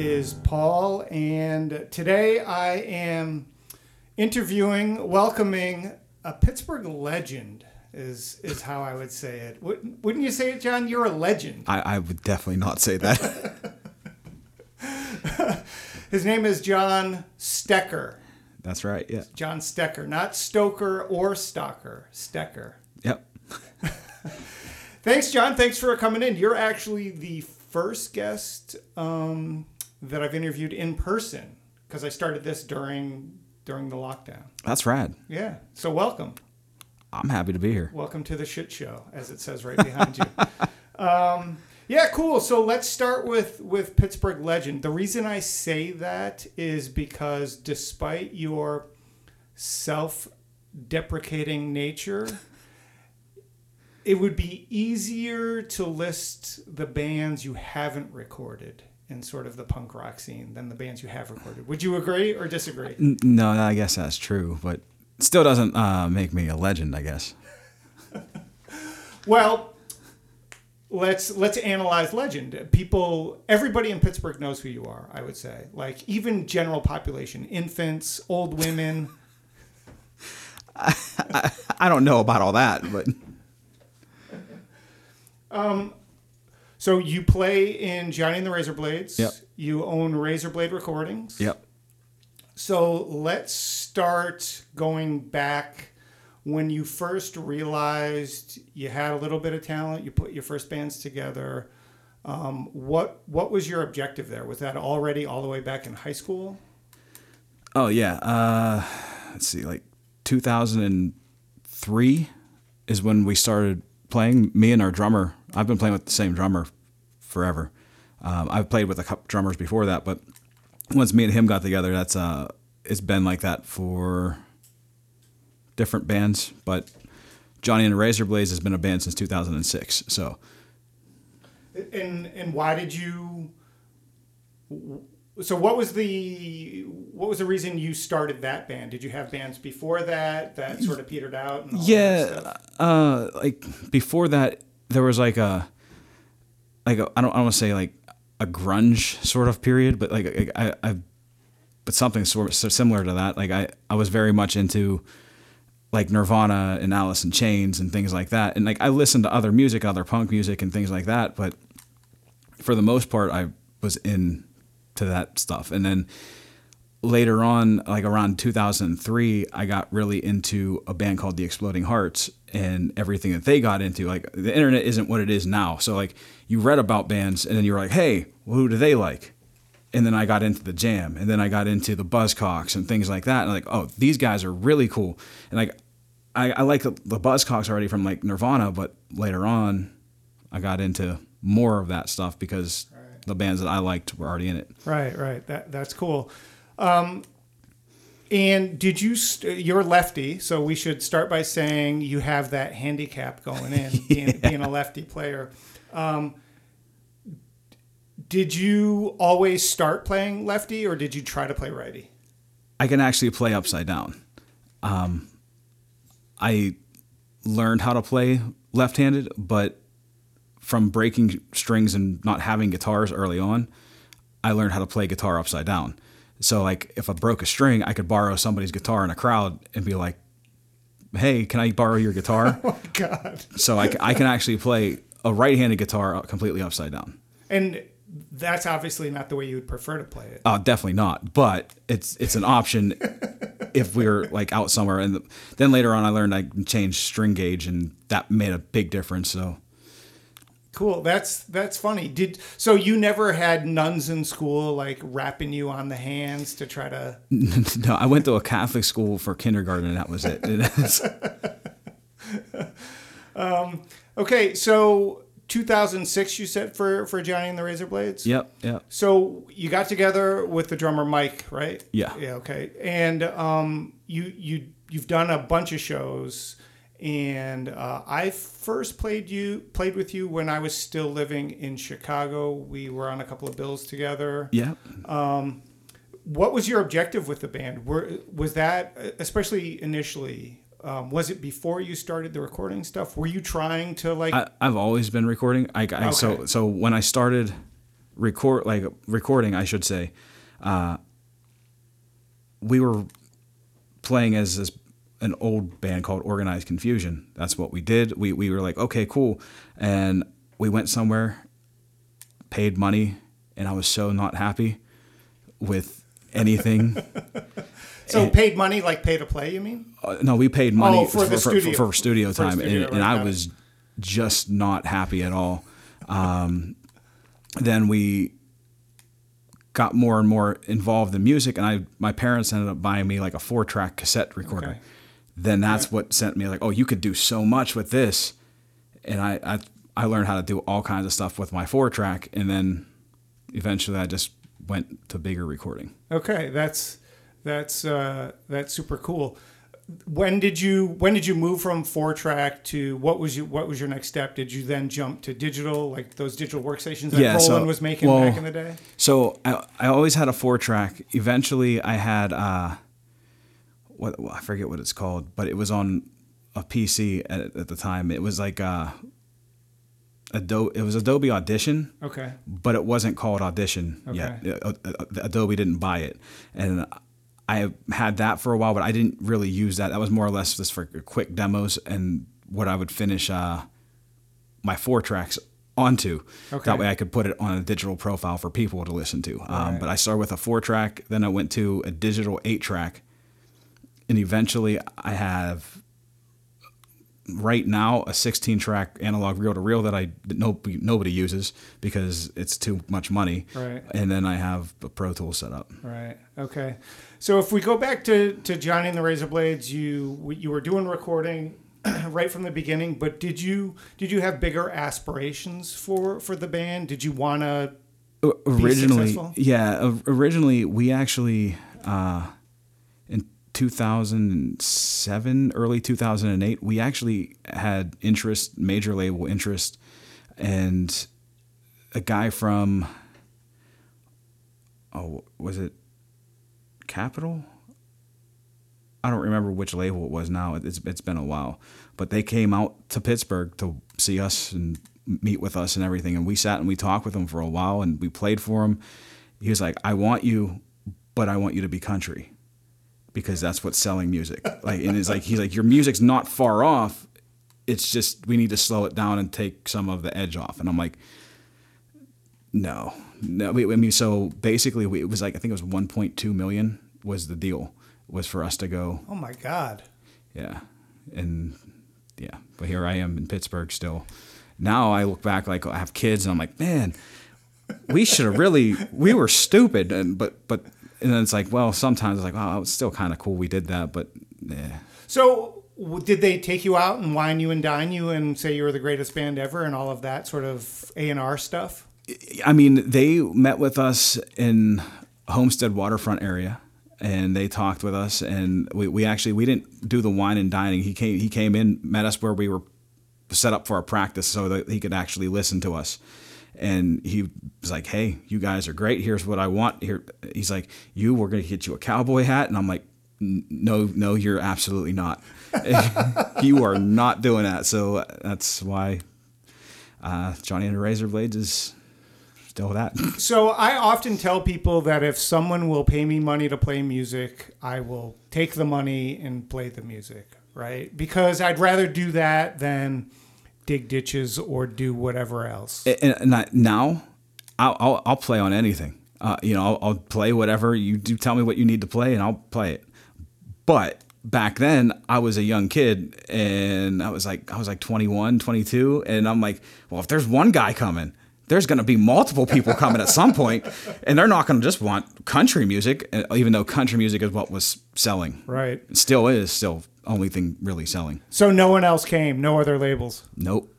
is Paul, and today I am interviewing, welcoming a Pittsburgh legend. Is is how I would say it. Wouldn't, wouldn't you say it, John? You're a legend. I, I would definitely not say that. His name is John Stecker. That's right. Yeah. John Stecker, not Stoker or Stalker. Stecker. Yep. Thanks, John. Thanks for coming in. You're actually the first guest um, that I've interviewed in person because I started this during during the lockdown. That's rad. Yeah. So welcome. I'm happy to be here. Welcome to the shit show, as it says right behind you. Um, yeah, cool. So let's start with with Pittsburgh legend. The reason I say that is because despite your self-deprecating nature, it would be easier to list the bands you haven't recorded in sort of the punk rock scene than the bands you have recorded. Would you agree or disagree? No, I guess that's true, but still doesn't uh, make me a legend. I guess. Well, let's let's analyze legend. People, everybody in Pittsburgh knows who you are. I would say, like even general population, infants, old women. I don't know about all that, but So you play in Johnny and the Razor Blades. Yep. You own Razor Blade Recordings. yep. So let's start going back when you first realized you had a little bit of talent. You put your first bands together. Um, what what was your objective there? Was that already all the way back in high school? Oh yeah. Uh, let's see, like 2003 is when we started playing. Me and our drummer. I've been playing with the same drummer forever. Um, I've played with a couple drummers before that, but once me and him got together, that's uh, it's been like that for different bands. But Johnny and the Razor Blades has been a band since 2006. So And and why did you? So what was the what was the reason you started that band? Did you have bands before that that sort of petered out? And all that Yeah, uh, like before that, there was like a, like I don't, I don't want to say like a grunge sort of period, but like I, I, but something sort of similar to that. Like I, I was very much into like Nirvana and Alice in Chains and things like that, and like I listened to other music, other punk music and things like that, but for the most part, I was in to that stuff, and then later on, like around 2003, I got really into a band called The Exploding Hearts and everything that they got into. Like the internet isn't what it is now. So like you read about bands and then you were like, hey, well, who do they like? And then I got into the Jam, and then I got into the Buzzcocks and things like that. And like, oh, these guys are really cool. And like, I, I like the, the Buzzcocks already from like Nirvana, but later on, I got into more of that stuff because the bands that I liked were already in it. Right, right. That that's cool. Um, and did you? St- you're lefty, so we should start by saying you have that handicap going in, being, being a lefty player. Um, did you always start playing lefty, or did you try to play righty? I can actually play upside down. Um, I learned how to play left-handed, but from breaking strings and not having guitars early on, I learned how to play guitar upside down. So like if I broke a string, I could borrow somebody's guitar in a crowd and be like, "Hey, can I borrow your guitar?" Oh God! so I, I can actually play a right-handed guitar completely upside down. And that's obviously not the way you would prefer to play it. Oh, definitely not. But it's it's an option if we're like out somewhere. And then later on, I learned I can change string gauge, and that made a big difference. So Cool. That's that's funny. Did so you never had nuns in school like rapping you on the hands to try to no, I went to a Catholic school for kindergarten, and that was it. It's- Okay, so 2006 you said for for Johnny and the Razor Blades? yep, yep. So you got together with the drummer Mike, right? Yeah. Yeah, okay. And um you you you've done a bunch of shows and uh, I first played you played with you when I was still living in Chicago. We were on a couple of bills together. Yep. What was your objective with the band? Were was that especially initially Um, was it before you started the recording stuff? Were you trying to like? I, I've always been recording. I, I so Okay. so when I started record like recording, I should say, uh, we were playing as this an old band called Organized Confusion. That's what we did. We we were like, okay, cool, and we went somewhere, paid money, and I was so not happy with anything. so paid money, like pay to play? You mean? Uh, no, we paid money Oh, for the studio. for, studio For time, studio, and, and I it. was just not happy at all. Um, then we got more and more involved in music, and I my parents ended up buying me like a four track cassette recorder. Okay. Then that's what sent me like, oh, you could do so much with this, and I I, I learned how to do all kinds of stuff with my four track, and then eventually I just went to bigger recording. Okay, that's that's uh, that's super cool. When did you when did you move from four track to what was you what was your next step? Did you then jump to digital, like those digital workstations that Yeah, so- Roland was making well, back in the day? So I, I always had a four track. Eventually, I had uh, what I forget what it's called, but it was on a PC at, at the time. It was like uh, Adobe. It was Adobe Audition, Okay, but it wasn't called Audition yet. Okay. Uh, uh, Adobe didn't buy it, and I had that for a while, but I didn't really use that. That was more or less just for quick demos and what I would finish uh, my four tracks onto. Okay. That way I could put it on a digital profile for people to listen to. Um, Right. But I started with a four track, then I went to a digital eight track, and eventually I have right now a 16 track analog reel to reel that I that nobody, nobody uses because it's too much money. Right. And then I have a Pro Tool set up. right, okay. So if we go back to, to Johnny and the Razor Blades, you you were doing recording right from the beginning, but did you did you have bigger aspirations for for the band? Did you want to? Originally successful? yeah originally we actually uh 2007 early 2008 we actually had interest major label interest and a guy from oh was it Capitol I don't remember which label it was now. It's it's been a while, but they came out to Pittsburgh to see us and meet with us and everything. And we sat and we talked with him for a while, and we played for him. He was like, "I want you, but I want you to be country, because that's what's selling music." Like, and it's like he's like, "Your music's not far off. It's just we need to slow it down and take some of the edge off." And I'm like, "No, no." I mean, so basically, we, it was like I think it was 1.2 million was the deal was for us to go Oh my God! yeah. And yeah, but here I am in Pittsburgh still. Now I look back like I have kids and I'm like, man, we should have really we were stupid and but but and then it's like, well, sometimes it's like, oh, it's still kind of cool we did that, but yeah. So, did they take you out and wine you and dine you and say you were the greatest band ever and all of that sort of A and R stuff? I mean, they met with us in Homestead waterfront area and they talked with us and we, we actually we didn't do the wine and dining. He came he came in, met us where we were set up for a practice so that he could actually listen to us. And he was like, "Hey, you guys are great. Here's what I want." Here, he's like, "You, we're gonna get you a cowboy hat," and I'm like, "No, no, you're absolutely not. you are not doing that." So that's why uh, Johnny and the Razor Blades is still that. So, I often tell people that if someone will pay me money to play music, I will take the money and play the music, right? Because I'd rather do that than dig ditches or do whatever else. and, and I, now I'll, I'll, I'll play on anything. Uh, you know, I'll, I'll play whatever you do. Tell me what you need to play, and I'll play it. But back then, I was a young kid, and I was like, I was like 21, 22, and I'm like, well, if there's one guy coming, there's going to be multiple people coming at some point, and they're not going to just want country music, uh, even though country music is what was selling. Right. It still is still only thing really selling. So, no one else came, no other labels. Nope.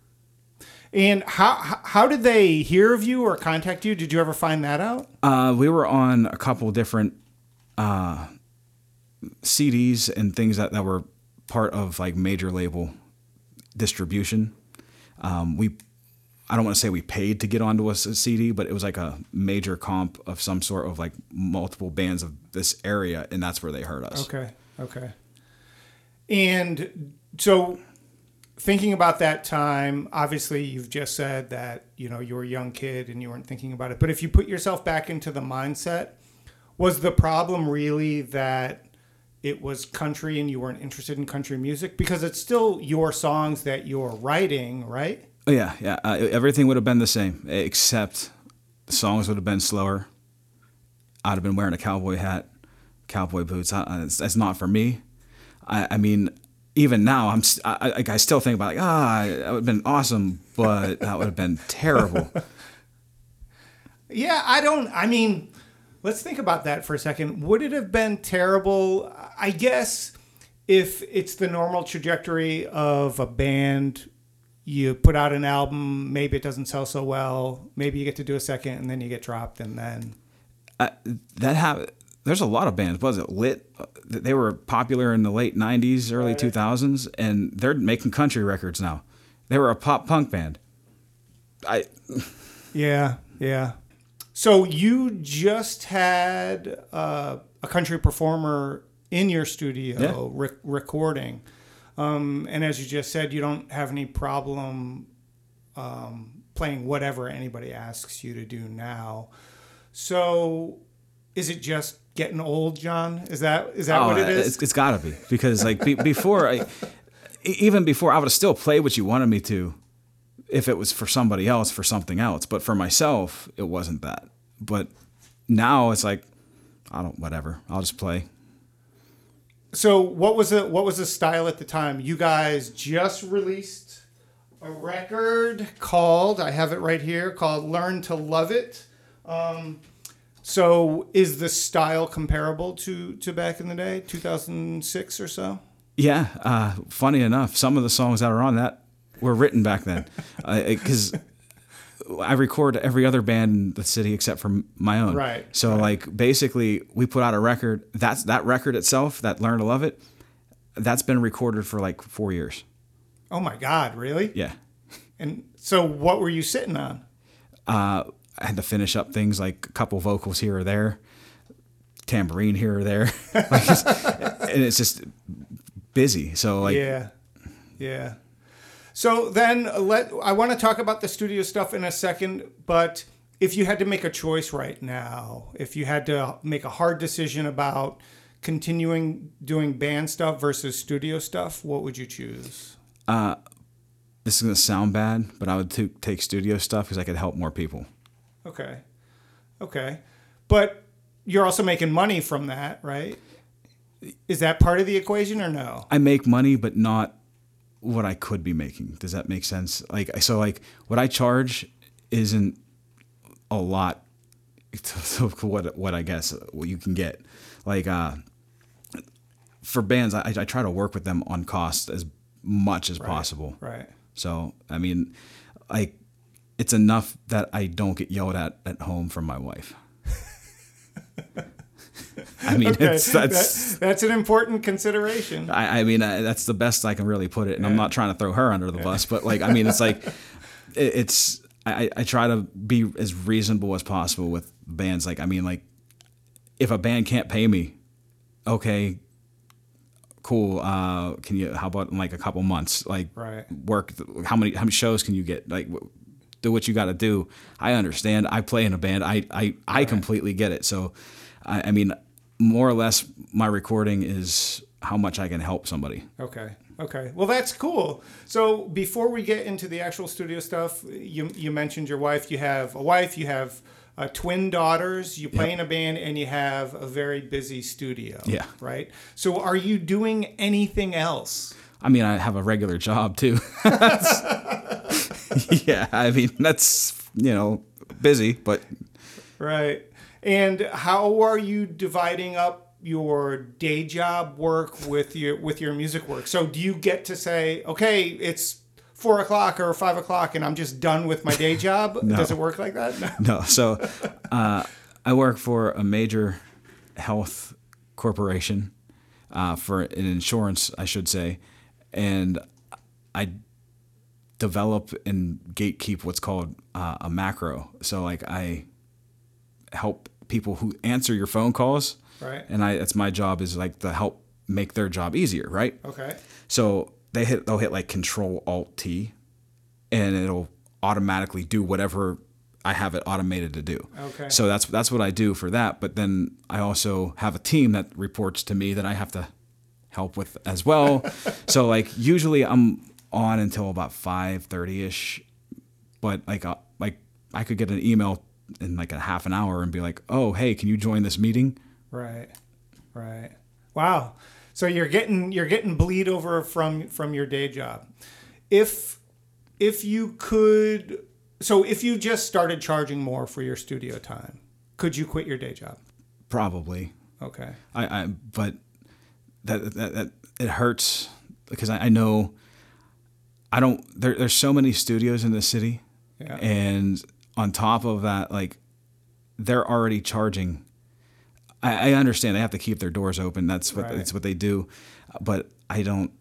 And how how- did they hear of you or contact you? Did you ever find that out? Uh, we were on a couple different uh, CDs and things that, that were part of like major label distribution. Um, we, I don't want to say we paid to get onto a CD, but it was like a major comp of some sort of like multiple bands of this area, and that's where they heard us. Okay. Okay. And so, thinking about that time, obviously, you've just said that you know you were a young kid and you weren't thinking about it. But if you put yourself back into the mindset, was the problem really that it was country and you weren't interested in country music because it's still your songs that you're writing, right? Oh, yeah, yeah. Uh, everything would have been the same, except the songs would have been slower. I'd have been wearing a cowboy hat, cowboy boots. I, it's, that's not for me. I, I mean, even now, I'm I, I, still think about like ah, that would have been awesome, but that would have been terrible. Yeah, I don't. I mean, let's think about that for a second. Would it have been terrible? I guess if it's the normal trajectory of a band, you put out an album, maybe it doesn't sell so well, maybe you get to do a second, and then you get dropped, and then uh, that have there's a lot of bands. Was it Lit? They were popular in the late '90s, early Right. 2000s, and they're making country records now. They were a pop punk band. I yeah, yeah. So you just had uh, a country performer in your studio Yeah. rec- recording, um, and as you just said, you don't have any problem um, playing whatever anybody asks you to do now. So, is it just getting old, John? Is that is that what it is? Oh, It's, it's got to be because like be, before I, even before I would have still played what you wanted me to, if it was for somebody else for something else. But for myself, it wasn't that. But now it's like I don't whatever. I'll just play. So what was the what was the style at the time? You guys just released a record called I have it right here called Learn to Love It. Um, so is the style comparable to to back in the day, 2006 or so? Yeah, uh, funny enough, some of the songs that are on that were written back then, because I record every other band in the city except for my own. Right, So like basically, we put out a record. That's that record itself, that "Learn to Love It," that's been recorded for like four years. Oh my God, really? Yeah. And so what were you sitting on? Uh, I had to finish up things like a couple vocals here or there, tambourine here or there, like it's- and it's just busy. So like yeah, yeah. So then uh, let I want to talk about the studio stuff in a second, but if you had to make a choice right now, if you had to make a hard decision about continuing doing band stuff versus studio stuff, what would you choose? Uh, this is gonna sound bad, but I would t- take studio stuff because I could help more people. Okay, okay, but you're also making money from that, right? Is that part of the equation or no? I make money, but not what I could be making. Does that make sense? Like, so like what I charge isn't a lot to what what I guess what you can get. Like, uh, for bands, I, I try to work with them on cost as much as possible. Right. So, I mean, like, it's enough that I don't get yelled at at home from my wife. I mean, Okay, it's, that's that- that's an important consideration. I, I mean, I, that's the best I can really put it. And I'm not trying to throw her under the bus, but like, I mean, it's like, it, it's, I, I try to be as reasonable as possible with bands. Like, I mean, like, if a band can't pay me, okay, cool. Uh, can you, how about in like a couple months, like Right. work, how many, how many shows can you get? Like, do what you got to do. I understand. I play in a band. I, I, I completely get it. So, I, I mean, more or less my recording is how much I can help somebody. Okay. Okay. Well, that's cool. So before we get into the actual studio stuff, you you mentioned your wife. You have a wife. You have uh, twin daughters. You play in a band, and you have a very busy studio. Yeah. Right. So are you doing anything else? I mean, I have a regular job too. Yeah, I mean, that's, you know, busy, but Right. And how are you dividing up your day job work with your with your music work? So do you get to say, okay, it's four o'clock or five o'clock, and I'm just done with my day job? Does it work like that? No. no. So uh, I work for a major health corporation uh, for an insurance, I should say, and I develop and gatekeep what's called uh, a macro. So like I help people who answer your phone calls, Right. and I that's my job is like to help make their job easier, right? Okay. So they hit they'll hit like Control Alt T, and it'll automatically do whatever I have it automated to do. Okay. So that's that's what I do for that. But then I also have a team that reports to me that I have to help with as well. so like usually I'm on until about five thirty ish, but like uh, like I could get an email in like a half an hour and be like, oh hey, can you join this meeting? Right. Right. Wow. So you're getting you're getting bleed over from from your day job. If if you could so if you just started charging more for your studio time, could you quit your day job? Probably. Okay. I, I but that, that that it hurts because I, I know I don't there, there's so many studios in the city Yeah. and on top of that like they're already charging I, I understand they have to keep their doors open that's what Right. that's what they do but I don't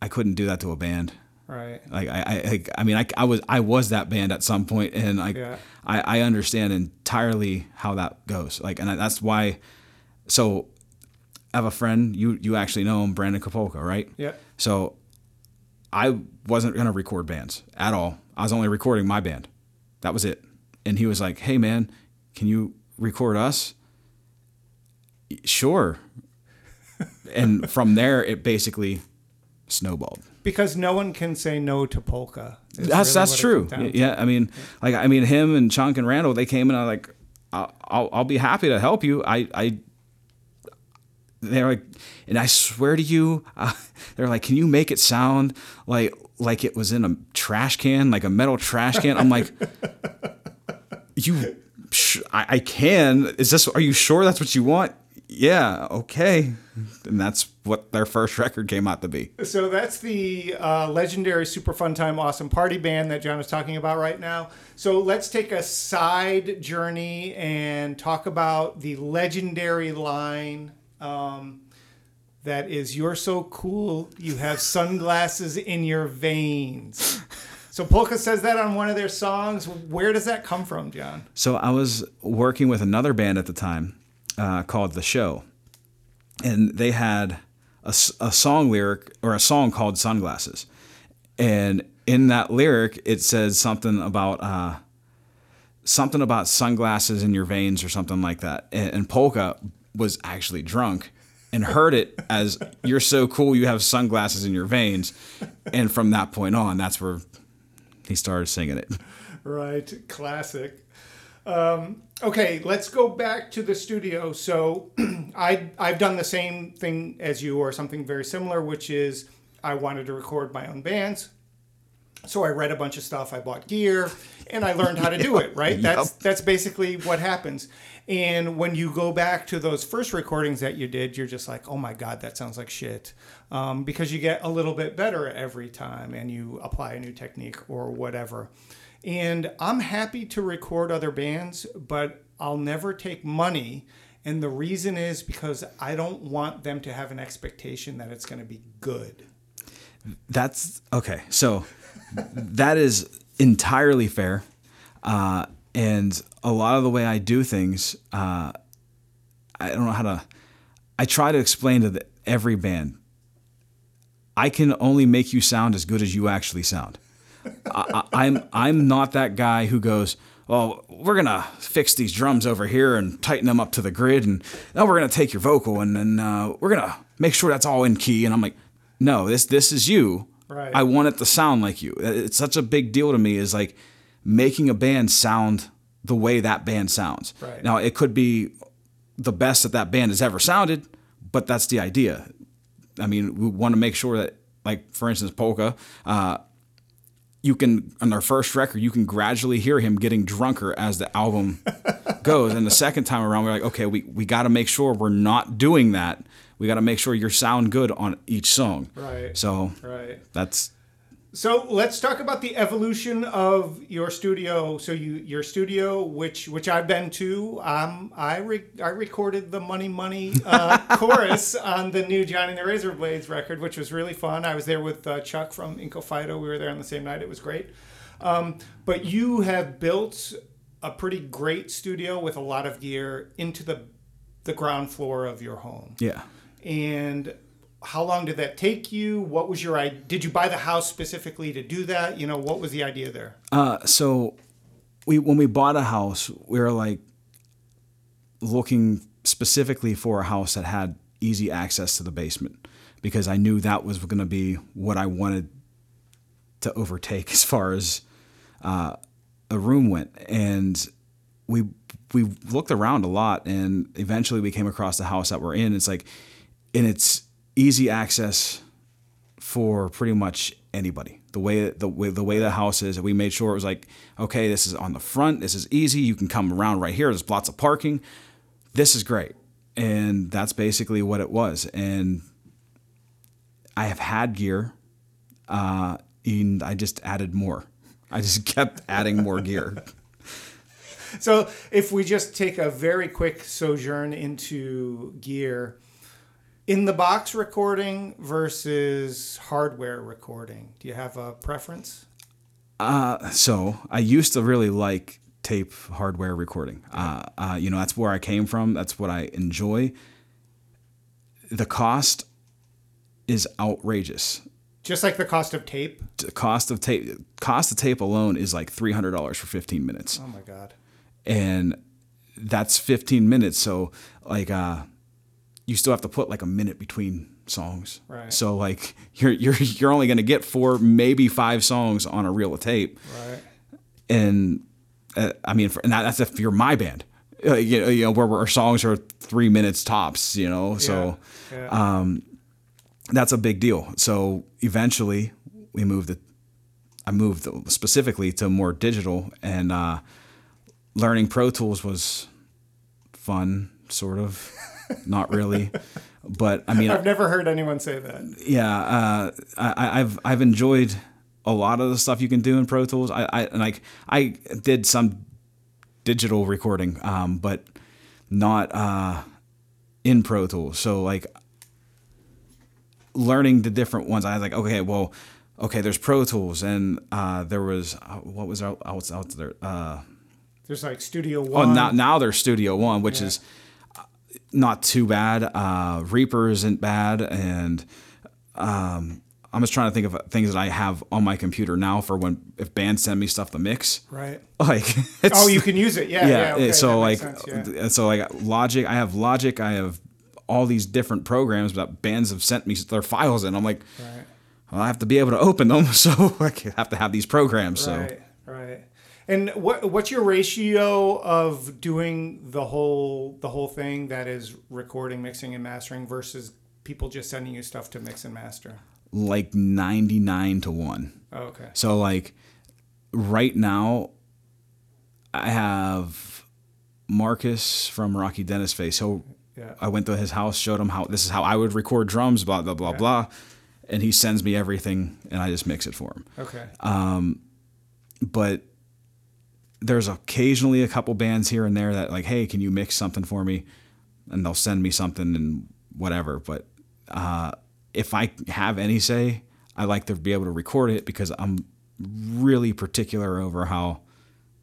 I couldn't do that to a band Right. like I, I, I- I mean, I, I was, I was that band at some point, and I, Yeah. I, I understand entirely how that goes. Like, and that's why. So, I have a friend. You, you actually know him, Brandon Kapolka, right? Yeah. So, I wasn't gonna record bands at all. I was only recording my band. That was it. And he was like, "Hey, man, can you record us?" Sure. and from there, it basically snowballed. Because no one can say no to polka. That's really that's true. to. Yeah, I mean, like I mean, him and Chunk and Randall, they came and I like, I'll, I'll I'll be happy to help you. I I. They're like, and I swear to you, uh, they're like, can you make it sound like like it was in a trash can, like a metal trash can? I'm like, you, sh- I, I can. Is this? Are you sure that's what you want? Yeah. Okay. And that's what their first record came out to be. So that's the uh, legendary Super Fun Time Awesome Party Band that John is talking about right now. So let's take a side journey and talk about the legendary line um, that is You're so cool, you have sunglasses in your veins. So Polka says that on one of their songs. Where does that come from, John? So I was working with another band at the time uh, called The Show, and they had a song lyric or a song called Sunglasses, and in that lyric it says something about uh, something about sunglasses in your veins or something like that. And, and Polka was actually drunk and heard it as "You're so cool, you have sunglasses in your veins," and from that point on, that's where he started singing it. Right, classic. Um, okay, let's go back to the studio. So, I I've done the same thing as you, or something very similar, which is I wanted to record my own bands. So I read a bunch of stuff, I bought gear, and I learned how to do it. Right, that's that's basically what happens. And when you go back to those first recordings that you did, you're just like, oh my god, that sounds like shit, um, because you get a little bit better every time, and you apply a new technique or whatever. And I'm happy to record other bands, but I'll never take money. And the reason is because I don't want them to have an expectation that it's going to be good. That's okay. So that is entirely fair. Uh, and a lot of the way I do things, uh, I don't know how to. I try to explain to the, every band. I can only make you sound as good as you actually sound. I, I'm I'm not that guy who goes, well, we're gonna fix these drums over here and tighten them up to the grid, and now we're gonna take your vocal and then uh, we're gonna make sure that's all in key. And I'm like, no, this this is you. Right. I want it to sound like you. It's such a big deal to me. Is like making a band sound the way that band sounds. Right. Now it could be the best that that band has ever sounded, but that's the idea. I mean, we want to make sure that, like for instance, Polka. Uh, you can on their first record you can gradually hear him getting drunker as the album goes and the second time around we're like okay we, we got to make sure we're not doing that we got to make sure you sound good on each song Right. so Right. that's So let's talk about the evolution of your studio. So you your studio, which which I've been to, um, I re- I recorded the Money Money uh, chorus on the new Johnny and the Razor Blades record, which was really fun. I was there with uh, Chuck from Inco Fido. We were there on the same night. It was great. Um, but you have built a pretty great studio with a lot of gear into the the ground floor of your home yeah and how long did that take you? What was your idea? Did you buy the house specifically to do that? You know, what was the idea there? Uh, so we when we bought a house, we were like looking specifically for a house that had easy access to the basement because I knew that was going to be what I wanted to overtake as far as uh, a room went. And we we looked around a lot, and eventually we came across the house that we're in. It's like, and it's easy access for pretty much anybody. The way the way the way the house is, we made sure it was like, okay, this is on the front. This is easy. You can come around right here. There's lots of parking. This is great, and that's basically what it was. And I have had gear, uh, and I just added more. I just kept adding more gear. So if we just take a very quick sojourn into gear, in the box recording versus hardware recording, do you have a preference? Uh, so I used to really like tape hardware recording. Uh, uh, you know, that's where I came from. That's what I enjoy. The cost is outrageous. Just like the cost of tape. The cost of tape, cost of tape alone is like three hundred dollars for fifteen minutes, Oh my god. and that's fifteen minutes. So like, uh, you still have to put like a minute between songs. Right. So like, you're you're you're only gonna get four, maybe five songs on a reel of tape. Right. and uh, I mean, for, and that, that's if you're my band, uh, you know, you know where, where our songs are three minutes tops, you know, so Yeah. um, that's a big deal. So eventually, we moved it. I moved specifically to more digital, and uh, learning Pro Tools was fun, sort of, not really, but I mean, I've never heard anyone say that. yeah, uh, I, I've I've enjoyed a lot of the stuff you can do in Pro Tools. I, I and like I did some digital recording, um, but not uh, in Pro Tools. So like learning the different ones, I was like, okay, well, okay, there's Pro Tools, and uh, there was uh, what was out, out, there. Uh, There's like Studio Oh, One. now now there's Studio One, which Yeah. is not too bad. Uh, Reaper isn't bad, and um, I'm just trying to think of things that I have on my computer now for when if bands send me stuff to mix. Right. Like, it's, Oh, you can use it. Yeah. Yeah. yeah. okay, so like, sense, yeah. so like Logic, I have Logic, I have all these different programs that bands have sent me their files in. I'm like, Right. well, I have to be able to open them, so I have to have these programs. So. Right, right. And what what's your ratio of doing the whole the whole thing that is recording, mixing, and mastering versus people just sending you stuff to mix and master? like 99 to 1. Oh, okay. So like right now I have Marcus from Rocky Dennis Face. So Yeah. I went to his house, showed him how this is how I would record drums, blah blah blah Yeah. blah. And he sends me everything and I just mix it for him. Okay. Um, But there's occasionally a couple bands here and there that like, hey, can you mix something for me? And they'll send me something and whatever. But uh, if I have any say, I like to be able to record it because I'm really particular over how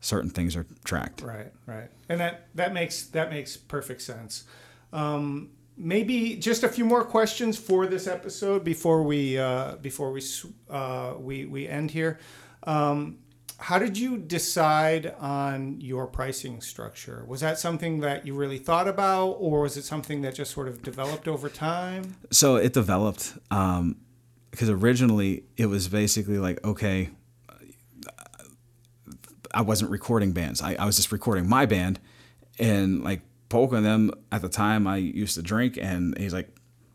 certain things are tracked. Right, right, and that that makes that makes perfect sense. Um, maybe just a few more questions for this episode before we uh, before we uh, we we end here. Um, how did you decide on your pricing structure? Was that something that you really thought about, or was it something that just sort of developed over time? So it developed um, because originally it was basically like, okay, I wasn't recording bands. I, I was just recording my band, and like Polka and them at the time I used to drink, and he's like,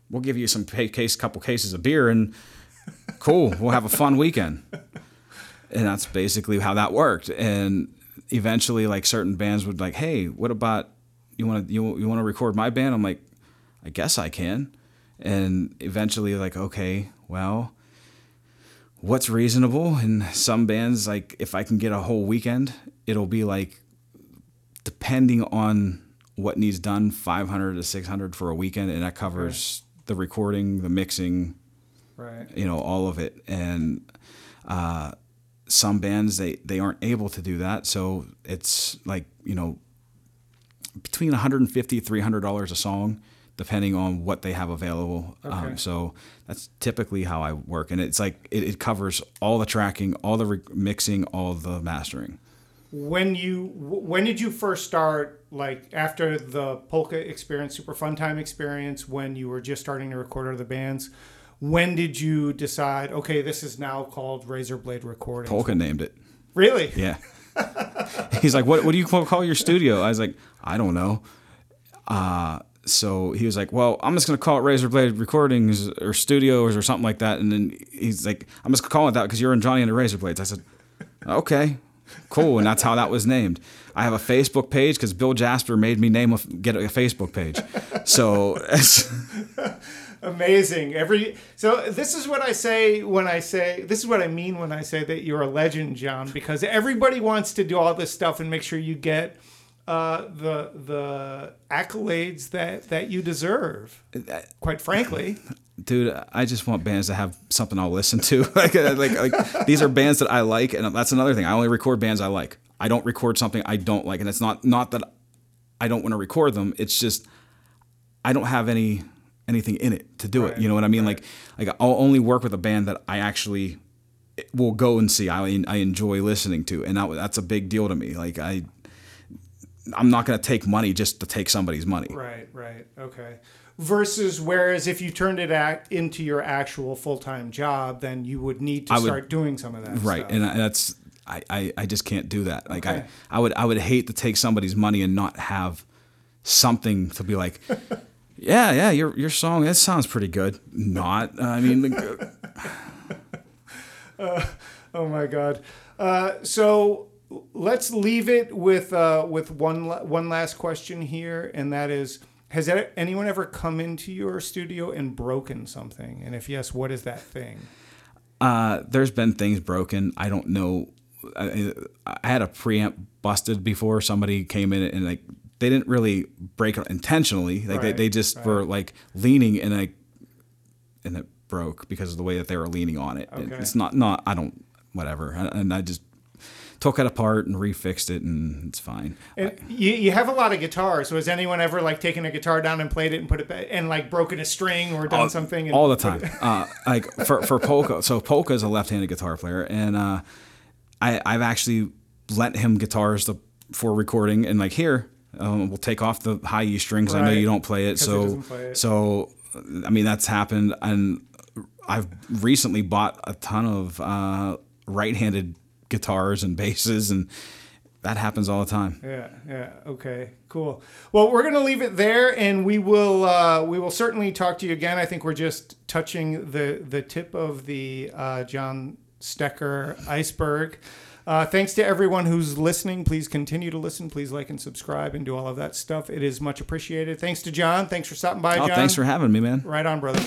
"We'll give you some case, couple cases of beer, and cool, we'll have a fun weekend." And that's basically how that worked. And eventually, like certain bands would like, "Hey, what about you want to you, you want to record my band?" I'm like, "I guess I can." And eventually, like, okay, well, what's reasonable? And some bands, like, if I can get a whole weekend, it'll be like, depending on what needs done, 500 to 600 for a weekend. And that covers the recording, the mixing, Right. you know, all of it. And uh, some bands, they, they aren't able to do that. So it's like, you know, between 150 $300 a song depending on what they have available. Okay. Um, so that's typically how I work, and it's like it, it covers all the tracking, all the re- mixing, all the mastering. When you when did you first start? Like after the polka experience, super fun time experience, when you were just starting to record other bands. When did you decide? Okay, this is now called Razor Blade Recordings. Polka named it. Really? Yeah. He's like, what, what do you call your studio? I was like, I don't know. Uh, so he was like, well, I'm just going to call it Razor Blade Recordings or Studios or something like that. And then he's like, I'm just going to call it that because you're in Johnny and the Razor Blades. I said, okay, cool. And that's how that was named. I have a Facebook page because Bill Jasper made me name a, get a Facebook page. So Amazing. Every so this is what I say when I say this is what I mean when I say that you're a legend, John, because everybody wants to do all this stuff and make sure you get uh, the the accolades that that you deserve. Quite frankly, dude, I just want bands to have something I'll listen to. like, like, like these are bands that I like, and that's another thing. I only record bands I like. I don't record something I don't like, and it's not not that I don't want to record them. It's just I don't have any anything in it to do Right, it. You know what I mean? right. Like, like I'll only work with a band that I actually will go and see. I I enjoy listening to, and that, that's a big deal to me. Like I. I'm not going to take money just to take somebody's money. right, right, okay. Versus whereas if you turned it act into your actual full time job, then you would need to would- start doing some of that. right stuff. and I- that's I, I i just can't do that like Okay. i i would i would hate to take somebody's money and not have something to be like yeah yeah your your song that sounds pretty good not i mean like, Oh my God. Uh, so let's leave it with uh, with one one last question here, and that is: Has anyone ever come into your studio and broken something? And if yes, what is that thing? uh there's been things broken i don't know I, I had a preamp busted before somebody came in and like they didn't really break intentionally like they, Right, they just right. were like leaning and like and it broke because of the way that they were leaning on it Okay. it's not not i don't whatever and i just took it apart and refixed it and it's fine And you, you have a lot of guitars. So has anyone ever like taken a guitar down and played it and put it back and like broken a string or done something? And all the time. Uh, like for for polka. So polka is a left-handed guitar player, and uh, I I've actually lent him guitars to, for recording, and like here. Um, we'll take off the high E strings. I know you don't play it, so play it. so I mean that's happened, and I've recently bought a ton of uh, right-handed guitars and basses, and that happens all the time. Yeah, yeah. Okay, cool. Well, we're gonna leave it there, and we will uh, we will certainly talk to you again. I think we're just touching the the tip of the uh, John Stecker iceberg. Uh, thanks to everyone who's listening. Please continue to listen. Please like and subscribe and do all of that stuff. It is much appreciated. Thanks to John. Thanks for stopping by, Oh, John. thanks for having me, man. Right on, brother.